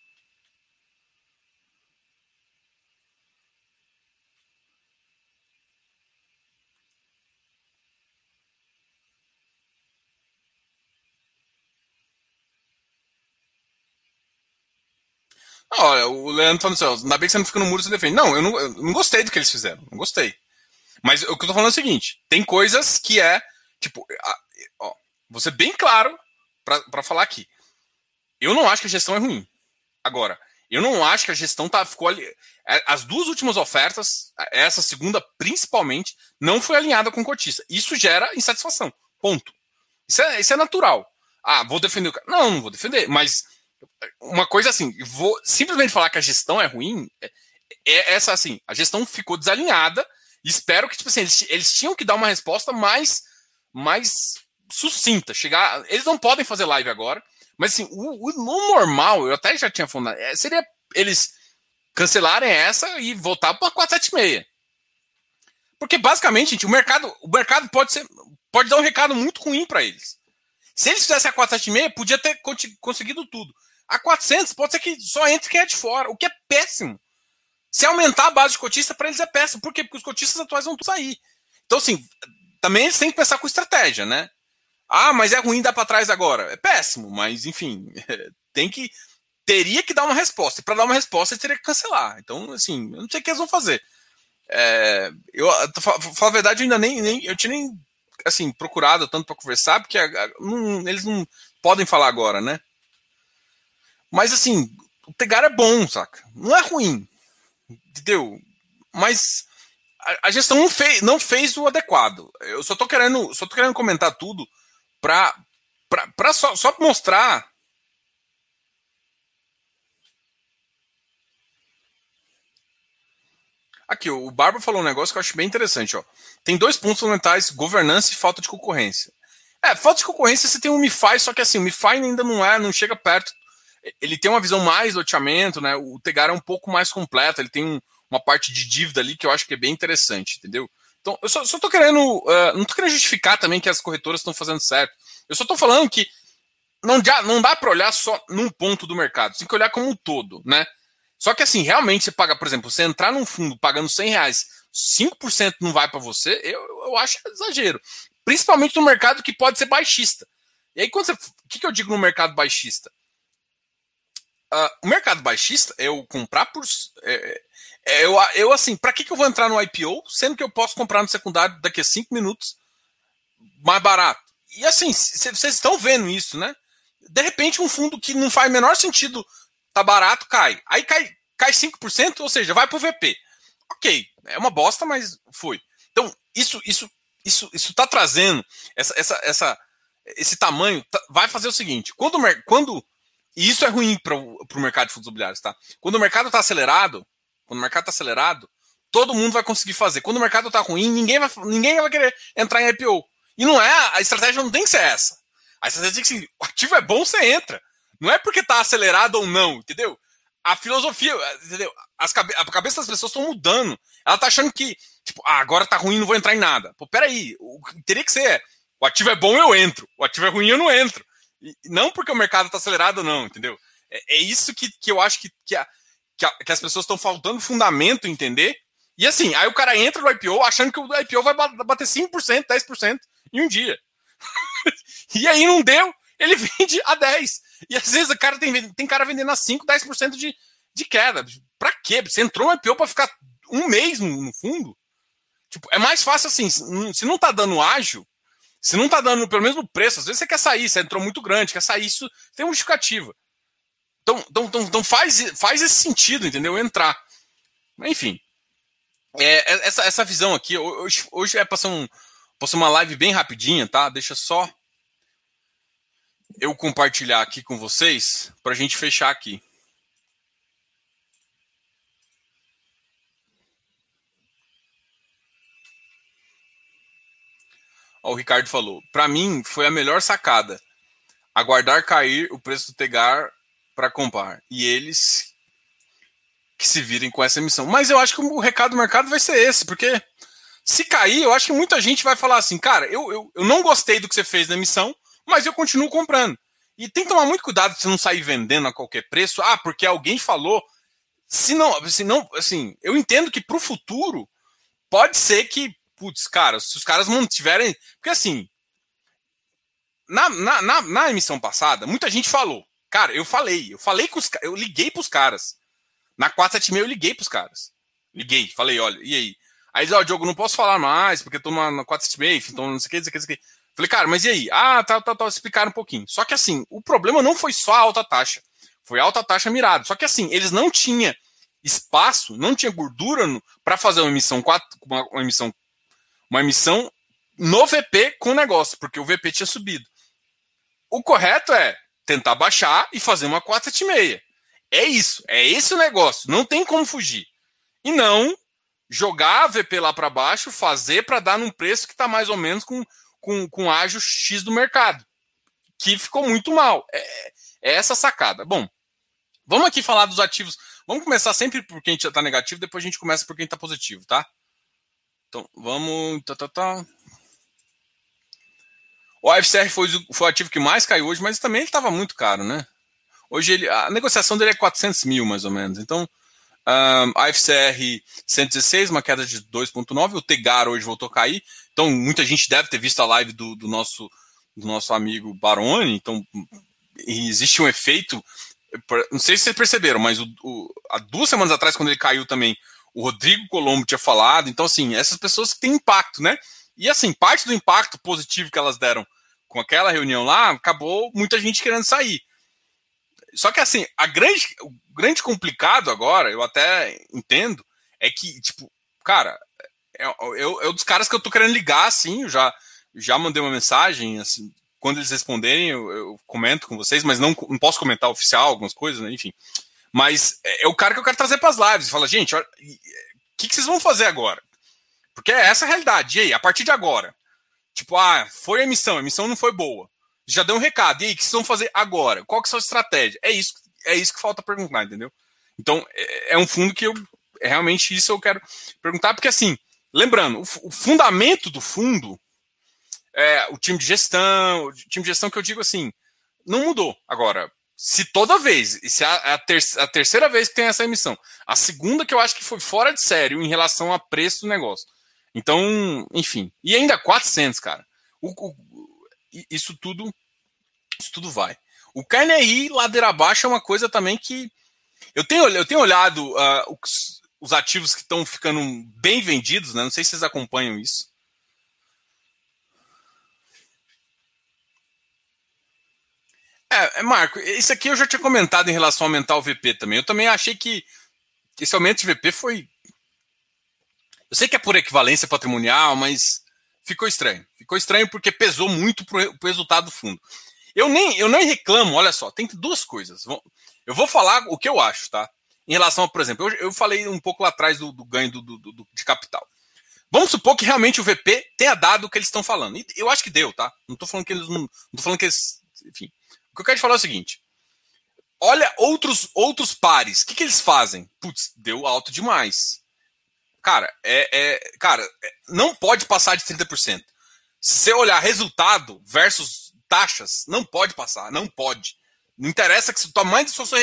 Olha, o Leandro falando assim, ainda bem que você não fica no muro você defende. Não eu, não, eu não gostei do que eles fizeram. Não gostei. Mas o que eu tô falando é o seguinte: tem coisas que é, tipo, ó, vou ser bem claro para falar aqui. Eu não acho que a gestão é ruim. Agora, eu não acho que a gestão tá, ficou ali. É, as duas últimas ofertas, essa segunda principalmente, não foi alinhada com o cotista. Isso gera insatisfação. Ponto. Isso é, isso é natural. Ah, vou defender o cara. Não, não vou defender, mas uma coisa assim, vou simplesmente falar que a gestão é ruim, é, é essa assim, a gestão ficou desalinhada. Espero que, tipo assim, eles, eles tinham que dar uma resposta mais, mais sucinta. Chegar. Eles não podem fazer live agora, mas assim, o, o, normal, eu até já tinha falado, é, seria eles cancelarem essa e voltar para 476. Porque basicamente, gente, o mercado, o mercado pode ser pode dar um recado muito ruim para eles. Se eles fizessem a 476, podia ter conseguido tudo. A 400 pode ser que só entre quem é de fora, o que é péssimo. Se aumentar a base de cotista, para eles é péssimo. Por quê? Porque os cotistas atuais vão sair. Então, assim, também eles têm que pensar com estratégia, né? Ah, mas é ruim dar para trás agora. É péssimo, mas enfim, (laughs) tem que. Teria que dar uma resposta. E para dar uma resposta, eles teriam que cancelar. Então, assim, eu não sei o que eles vão fazer. É, eu, falar a verdade, eu ainda nem, nem. Eu tinha nem assim, procurado tanto para conversar, porque a, a, não, eles não podem falar agora, né? Mas assim, o Tegar é bom, saca? Não é ruim. Entendeu? Mas a, a gestão não fez, não fez o adequado. Eu só tô querendo, só tô querendo comentar tudo para para só, só mostrar Aqui, o Barba falou um negócio que eu acho bem interessante. Ó. Tem dois pontos fundamentais: governança e falta de concorrência. É, falta de concorrência você tem o MiFi, só que assim, o MiFi ainda não é, não chega perto ele tem uma visão mais loteamento, né? O Tegar é um pouco mais completo, ele tem um, uma parte de dívida ali que eu acho que é bem interessante, entendeu? Então, eu só, tô querendo. Uh, não tô querendo justificar também que as corretoras estão fazendo certo. Eu só tô falando que não, já, não dá para olhar só num ponto do mercado, tem que olhar como um todo, né? Só que assim, realmente você paga, por exemplo, você entrar num fundo pagando 100 reais, 5% não vai para você, eu, eu acho exagero. Principalmente no mercado que pode ser baixista. E aí, quando você. O que, que eu digo no mercado baixista? Uh, o mercado baixista é eu comprar por. É, eu, eu, assim, para que, que eu vou entrar no IPO, sendo que eu posso comprar no secundário daqui a cinco minutos mais barato? e assim, vocês estão vendo isso, né? De repente, um fundo que não faz menor sentido, tá barato, cai. Aí cai, cai 5%, ou seja, vai pro VP. Ok, é uma bosta, mas foi. Então, isso, isso, isso, isso tá trazendo essa, essa, essa, esse tamanho, tá, vai fazer o seguinte: quando, quando e isso é ruim para o mercado de fundos imobiliários, tá? Quando o mercado está acelerado, quando o mercado está acelerado, todo mundo vai conseguir fazer. Quando o mercado está ruim, ninguém vai, ninguém vai querer entrar em IPO. E não é, a estratégia não tem que ser essa. A estratégia tem que ser, o ativo é bom, você entra. Não é porque está acelerado ou não, entendeu? A filosofia, entendeu? As cabe a cabeça das pessoas estão mudando. Ela tá achando que, tipo, ah, agora tá ruim, não vou entrar em nada. Pô, peraí, o que teria que ser o ativo é bom, eu entro. O ativo é ruim, eu não entro. E não porque o mercado está acelerado, não, entendeu? É, é, isso que, que eu acho que, que, a, que, a, que as pessoas estão faltando fundamento entender. E assim, aí o cara entra no IPO achando que o IPO vai bater 5%, 10% em um dia. (laughs) e aí não deu, ele (laughs) vende a 10%. E às vezes o cara tem, tem cara vendendo a 5%, 10% de, de queda. Pra quê? Você entrou no IPO para ficar um mês no, no fundo? Tipo, é mais fácil assim, se não tá dando ágil, se não tá dando pelo mesmo preço, às vezes você quer sair, você entrou muito grande, quer sair, isso tem uma justificativa. Então, então, então, então faz, faz esse sentido, entendeu? Entrar. Enfim. É, é, essa, essa visão aqui, hoje, hoje é passar um, passar uma live bem rapidinha, tá? Deixa só eu compartilhar aqui com vocês para a gente fechar aqui. O Ricardo falou: para mim foi a melhor sacada. Aguardar cair o preço do Tegar para comprar. E eles que se virem com essa emissão. Mas eu acho que o recado do mercado vai ser esse, porque se cair, eu acho que muita gente vai falar assim, cara, eu, eu, eu não gostei do que você fez na emissão, mas eu continuo comprando. E tem que tomar muito cuidado de não sair vendendo a qualquer preço. Ah, porque alguém falou. Se não, se não assim, eu entendo que para o futuro pode ser que putz, cara, se os caras mantiverem. Porque assim, na, na, na, na, emissão passada, muita gente falou. Cara, eu falei, eu falei com os eu liguei pros caras. Na 476 eu liguei pros caras. Liguei, falei, olha, e aí? Aí eles, ó, oh, Diogo, não posso falar mais, porque eu tô na, na 476, então não sei o que, não sei o que, não sei o que. Falei, cara, mas e aí? Ah, tá, tá, tá, explicaram um pouquinho. Só que assim, o problema não foi só a alta taxa. Foi a alta taxa mirada. Só que assim, eles não tinham espaço, não tinha gordura para fazer uma emissão 4, uma, uma emissão uma emissão no VP com negócio, porque o VP tinha subido. O correto é tentar baixar e fazer uma 476. É isso, é esse o negócio, não tem como fugir. E não jogar a VP lá para baixo, fazer para dar num preço que está mais ou menos com, com, com ágio X do mercado, que ficou muito mal. É, é essa sacada. Bom, vamos aqui falar dos ativos. Vamos começar sempre por quem está negativo, depois a gente começa por quem está positivo, tá? Então, vamos. Tá, tá, tá. O AFCR foi, foi o ativo que mais caiu hoje, mas também ele estava muito caro, né? Hoje ele, a negociação dele é 400 mil, mais ou menos. Então, um, AFCR 116, uma queda de 2,9. O Tegar hoje voltou a cair. Então, muita gente deve ter visto a live do, do nosso, do nosso amigo Baroni. Então, existe um efeito. Não sei se vocês perceberam, mas o, o, há duas semanas atrás, quando ele caiu também, o Rodrigo Colombo tinha falado. Então, assim, essas pessoas têm impacto, né? E, assim, parte do impacto positivo que elas deram com aquela reunião lá, acabou muita gente querendo sair. Só que, assim, a grande, o grande complicado agora, eu até entendo, é que, tipo, cara, é, é, é um dos caras que eu tô querendo ligar, assim, eu já, já mandei uma mensagem, assim, quando eles responderem, eu, eu comento com vocês, mas não, não posso comentar oficial, algumas coisas, né? Enfim. Mas é, é o cara que eu quero trazer para as lives. Fala, gente, o que, que vocês vão fazer agora? Porque é essa a realidade. E aí, a partir de agora? Tipo, ah, foi a emissão, a emissão não foi boa. Já deu um recado. E aí, o que vocês vão fazer agora? Qual que é a sua estratégia? É isso, é isso que falta perguntar, entendeu? Então, é, é um fundo que eu. É realmente isso eu quero perguntar, porque assim, lembrando, o, o fundamento do fundo é o time de gestão, o time de gestão que eu digo assim, não mudou. Agora, se toda vez, e se é a, ter, a, terceira vez que tem essa emissão, a segunda que eu acho que foi fora de sério em relação a preço do negócio. Então, enfim. E ainda 400, cara. O, o, isso tudo isso tudo vai. O KNRI, ladeira abaixo, é uma coisa também que. Eu tenho, eu tenho olhado uh, os, os ativos que estão ficando bem vendidos, né? Não sei se vocês acompanham isso. É, é, Marco, isso aqui eu já tinha comentado em relação a aumentar o VP também. Eu também achei que esse aumento de VP foi. Eu sei que é por equivalência patrimonial, mas ficou estranho. Ficou estranho porque pesou muito pro, o resultado do fundo. Eu nem, eu nem reclamo, olha só, tem duas coisas. Eu vou falar o que eu acho, tá? Em relação, a, por exemplo, eu, eu falei um pouco lá atrás do, do ganho do, do, do, de capital. Vamos supor que realmente o VP tenha dado o que eles estão falando. E eu acho que deu, tá? Não estou falando que eles não. Não falando que eles. Enfim. O que eu quero te falar é o seguinte. Olha outros outros pares. O que, que eles fazem? Putz, deu alto demais. Cara, é, é, cara, é, não pode passar de 30%. Se você olhar resultado versus taxas, não pode passar, não pode. Não interessa que tome mais da sua,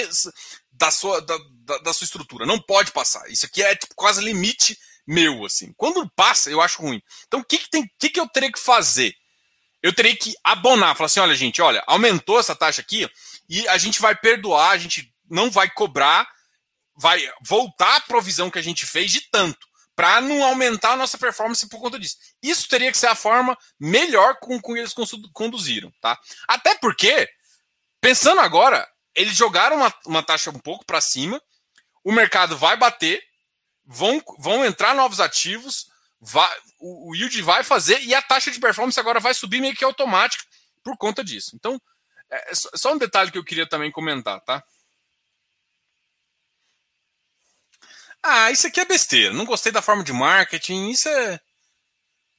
da sua, da, da, da, sua estrutura, não pode passar. Isso aqui é tipo, quase limite meu, assim. Quando passa, eu acho ruim. Então, o que, que, tem, que, que eu teria que fazer? Eu teria que abonar, falar assim: olha, gente, olha, aumentou essa taxa aqui e a gente vai perdoar, a gente não vai cobrar, vai voltar a provisão que a gente fez de tanto para não aumentar a nossa performance por conta disso. Isso teria que ser a forma melhor com que eles conduziram, tá? Até porque, pensando agora, eles jogaram uma, uma taxa um pouco para cima, o mercado vai bater, vão, vão entrar novos ativos, vai, o, o yield vai fazer e a taxa de performance agora vai subir meio que automática por conta disso. Então, é, só um detalhe que eu queria também comentar, tá? Ah, isso aqui é besteira. Não gostei da forma de marketing. Isso é.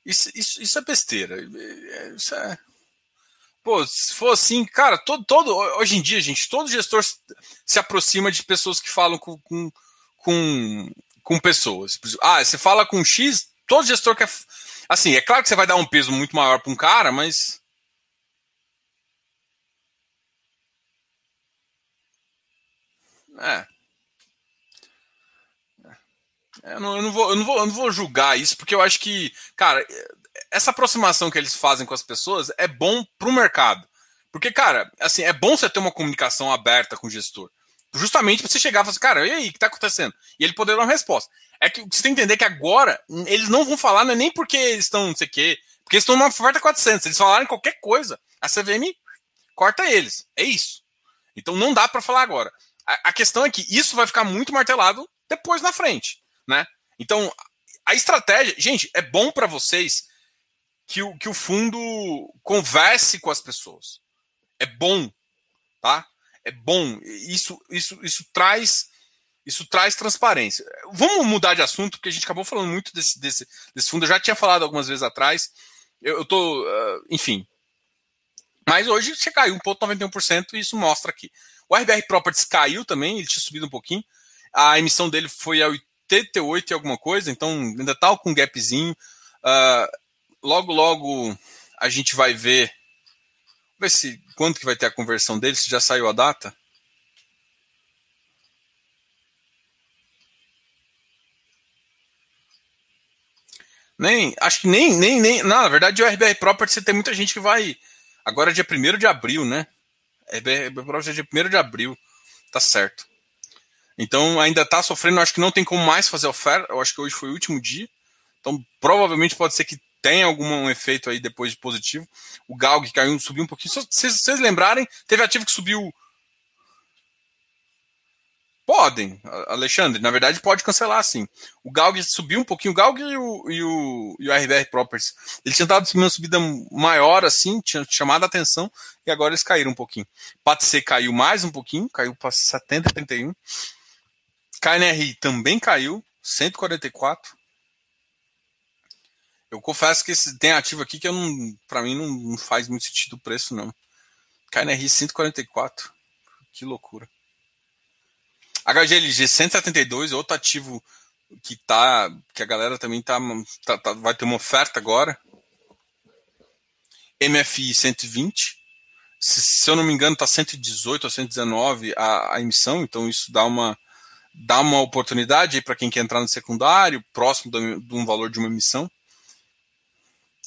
Isso, isso, isso é besteira. Isso é. Pô, se for assim, cara, todo, todo. Hoje em dia, gente, todo gestor se aproxima de pessoas que falam com, com, com, com pessoas. Ah, você fala com X, todo gestor quer. Assim, é claro que você vai dar um peso muito maior para um cara, mas. É. Eu não, eu, não vou, eu, não vou, eu não vou julgar isso, porque eu acho que, cara, essa aproximação que eles fazem com as pessoas é bom para o mercado. Porque, cara, assim, é bom você ter uma comunicação aberta com o gestor. Justamente para você chegar e falar assim, cara, e aí, o que está acontecendo? E ele poder dar uma resposta. É que você tem que entender que agora eles não vão falar, não é nem porque eles estão não sei o quê, porque eles estão numa oferta 400. Eles falarem qualquer coisa, a CVM corta eles. É isso. Então não dá para falar agora. A, a questão é que isso vai ficar muito martelado depois na frente né? Então, a estratégia, gente, é bom para vocês que o, que o fundo converse com as pessoas. É bom, tá? É bom. Isso, isso, isso traz isso traz transparência. Vamos mudar de assunto, porque a gente acabou falando muito desse, desse, desse fundo. Eu já tinha falado algumas vezes atrás. Eu, eu tô, uh, enfim. Mas hoje você caiu 1,91% e isso mostra aqui. O RBR Properties caiu também, ele tinha subido um pouquinho. A emissão dele foi a 88 e alguma coisa, então ainda tá com um gapzinho. Uh, logo, logo a gente vai ver. Ver se quanto que vai ter a conversão dele, se já saiu a data. Nem, acho que nem, nem, nem. Não, na verdade, o RBR Property você tem muita gente que vai. Agora é dia 1 de abril, né? RBR Property é dia 1 de abril. Tá certo. Então ainda está sofrendo, acho que não tem como mais fazer oferta. Eu acho que hoje foi o último dia. Então provavelmente pode ser que tenha algum efeito aí depois de positivo. O Galg caiu, subiu um pouquinho. Se vocês lembrarem, teve ativo que subiu. Podem, Alexandre. Na verdade, pode cancelar sim. O Galg subiu um pouquinho. O Galg e o, e o, e o RBR Properties. Ele tinha dado uma subida maior assim, tinha chamado a atenção, e agora eles caíram um pouquinho. PATC caiu mais um pouquinho, caiu para 70,31. KNRI também caiu, 144. Eu confesso que esse, tem ativo aqui que para mim não, não, faz muito sentido o preço não. KNRI 144. Que loucura. HGLG 172, outro ativo que tá que a galera também tá, tá, tá vai ter uma oferta agora. MFI 120. Se, se eu não me engano, tá 118 ou 119 a, a emissão, então isso dá uma dá uma oportunidade para quem quer entrar no secundário, próximo de um valor de uma emissão,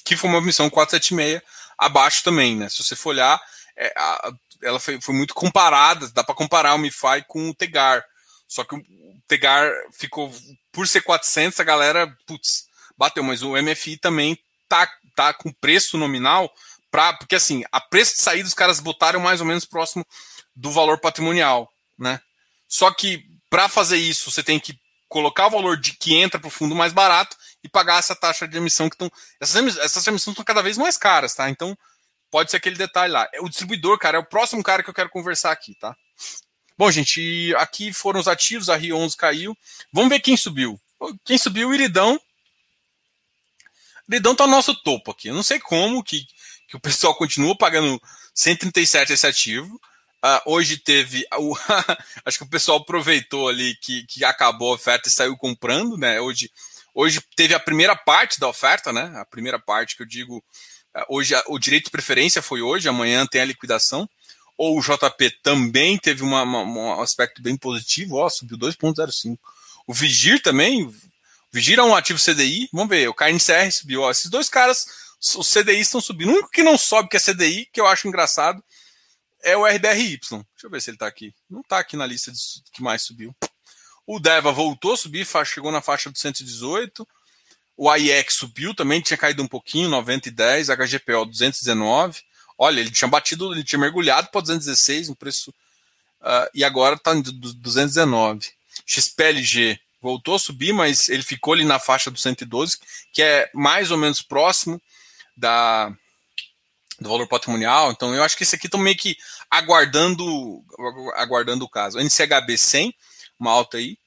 que foi uma emissão 476, abaixo também, né? Se você for olhar, é, a, ela foi, foi, muito comparada, dá para comparar o MiFi com o Tegar, só que o Tegar ficou, por ser 400, a galera, putz, bateu, mas o MFI também tá, tá com preço nominal Pra, porque assim, a preço de saída os caras botaram mais ou menos próximo do valor patrimonial, né? Só que para fazer isso, você tem que colocar o valor de que entra para o fundo mais barato e pagar essa taxa de emissão que estão. Essas, essas emissões estão cada vez mais caras, tá? Então, pode ser aquele detalhe lá. O distribuidor, cara, é o próximo cara que eu quero conversar aqui, tá? Bom, gente, aqui foram os ativos, a Rio 11 caiu. Vamos ver quem subiu. Quem subiu, o Iridão. Iridão tá no nosso topo aqui. Eu não sei como que, que o pessoal continua pagando 137 esse ativo. Uh, hoje teve. O, (laughs) acho que o pessoal aproveitou ali que, que acabou a oferta e saiu comprando, né? Hoje, hoje teve a primeira parte da oferta, né? A primeira parte que eu digo. Uh, hoje o direito de preferência foi hoje, amanhã tem a liquidação. Ou o JP também teve uma, uma, um aspecto bem positivo, ó, subiu 2,05. O Vigir também. Vigir é um ativo CDI. Vamos ver, o KNCR subiu. Ó, esses dois caras, os CDI estão subindo. O único que não sobe, que é CDI, que eu acho engraçado, é o RBRY. Deixa eu ver se ele está aqui. Não está aqui na lista de que mais subiu. O Deva voltou a subir, chegou na faixa do 118. O AIX subiu também, tinha caído um pouquinho, 90 e 10. HGPO 219. Olha, ele tinha batido, ele tinha mergulhado para 216, um preço. Uh, e agora está em 219. XPLG voltou a subir, mas ele ficou ali na faixa do 112, que é mais ou menos próximo da, do valor patrimonial. Então, eu acho que esse aqui estão meio que aguardando, aguardando o caso. NCHB 100, uma alta aí.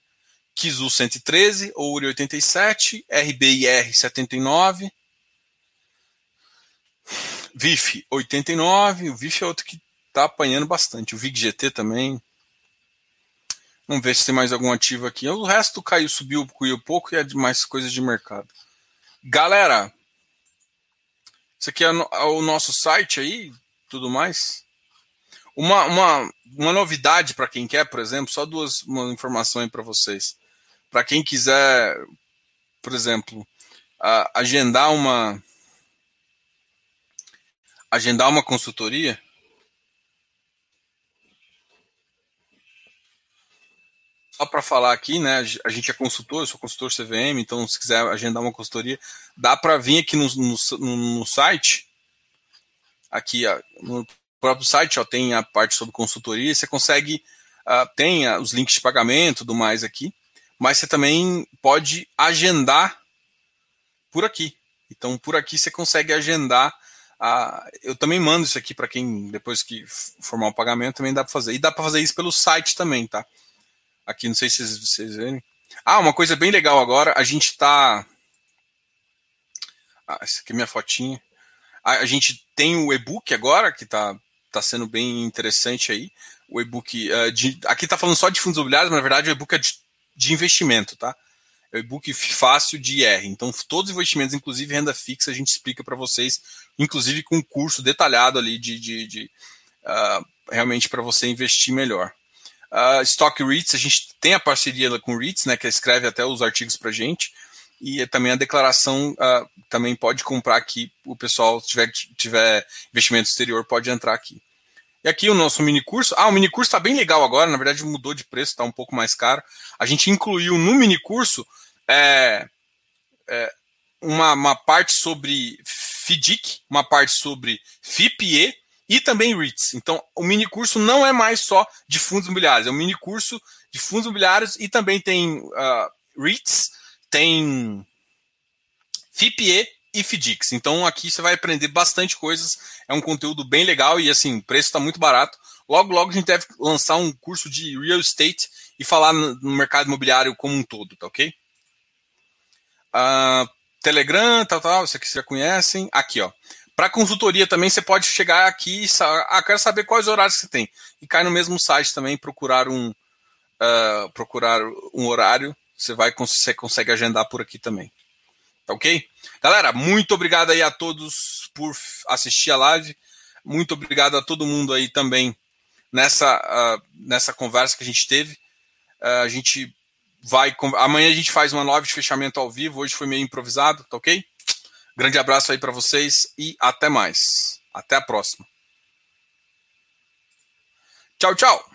Kizu 113, Ouri 87, RBIR 79, VIF 89, o VIF é outro que está apanhando bastante. O VIG-GT também. Vamos ver se tem mais algum ativo aqui. O resto caiu, subiu, caiu pouco e é mais coisas de mercado. Galera, isso aqui é, é o nosso site aí, tudo mais. Uma, uma, uma novidade para quem quer, por exemplo, só duas uma informações para vocês. Para quem quiser, por exemplo, agendar uma agendar uma consultoria, só para falar aqui, né? A gente é consultor, eu sou consultor CVM, então se quiser agendar uma consultoria, dá para vir aqui no, no, no, site, aqui no próprio site, ó, tem a parte sobre consultoria, você consegue, uh, tem uh, os links de pagamento, tudo mais aqui, mas você também pode agendar por aqui. Então, por aqui você consegue agendar. Uh, eu também mando isso aqui para quem, depois que formar o pagamento, também dá para fazer. E dá para fazer isso pelo site também, tá? Aqui, não sei se vocês, verem. Ah, uma coisa bem legal agora, a gente está. Ah, essa aqui é minha fotinha. A, a gente tem o e-book agora, que está tá sendo bem interessante aí. O e-book. Uh, de, aqui está falando só de fundos imobiliários, mas na verdade o e-book é de, de investimento, tá? É o e-book fácil de IR. Então, todos os investimentos, inclusive renda fixa, a gente explica para vocês, inclusive com um curso detalhado ali de, de, de uh, realmente para você investir melhor. Stock REITs, a gente tem a parceria com o REITs, né, que escreve até os artigos para gente, e também a declaração uh, também pode comprar aqui, o pessoal, se tiver, tiver investimento exterior, pode entrar aqui. E aqui o nosso mini curso. Ah, o mini curso está bem legal agora, na verdade mudou de preço, está um pouco mais caro. A gente incluiu no mini curso é, é, uma, uma parte sobre FDIC, uma parte sobre FIPE e também REITs. Então, o mini curso não é mais só de fundos imobiliários, é um mini curso de fundos imobiliários e também tem uh, REITs, tem FIPE e FDICs. Então, aqui você vai aprender bastante coisas. É um conteúdo bem legal e, assim, o preço está muito barato. Logo, logo a gente deve lançar um curso de real estate e falar no, mercado imobiliário como um todo, tá ok? Uh, Telegram, tal, tal, vocês já conhecem. Aqui, ó. Para consultoria também você pode chegar aqui e ah, quero saber quais horários você tem. E cai no mesmo site também, procurar um, uh, procurar um horário. Você vai você consegue agendar por aqui também. Tá ok? Galera, muito obrigado aí a todos por assistir a live. Muito obrigado a todo mundo aí também nessa, uh, nessa conversa que a gente teve. Uh, a gente vai. Amanhã a gente faz uma live de fechamento ao vivo. Hoje foi meio improvisado, tá ok? Grande abraço aí para vocês e até mais. Até a próxima. Tchau, tchau.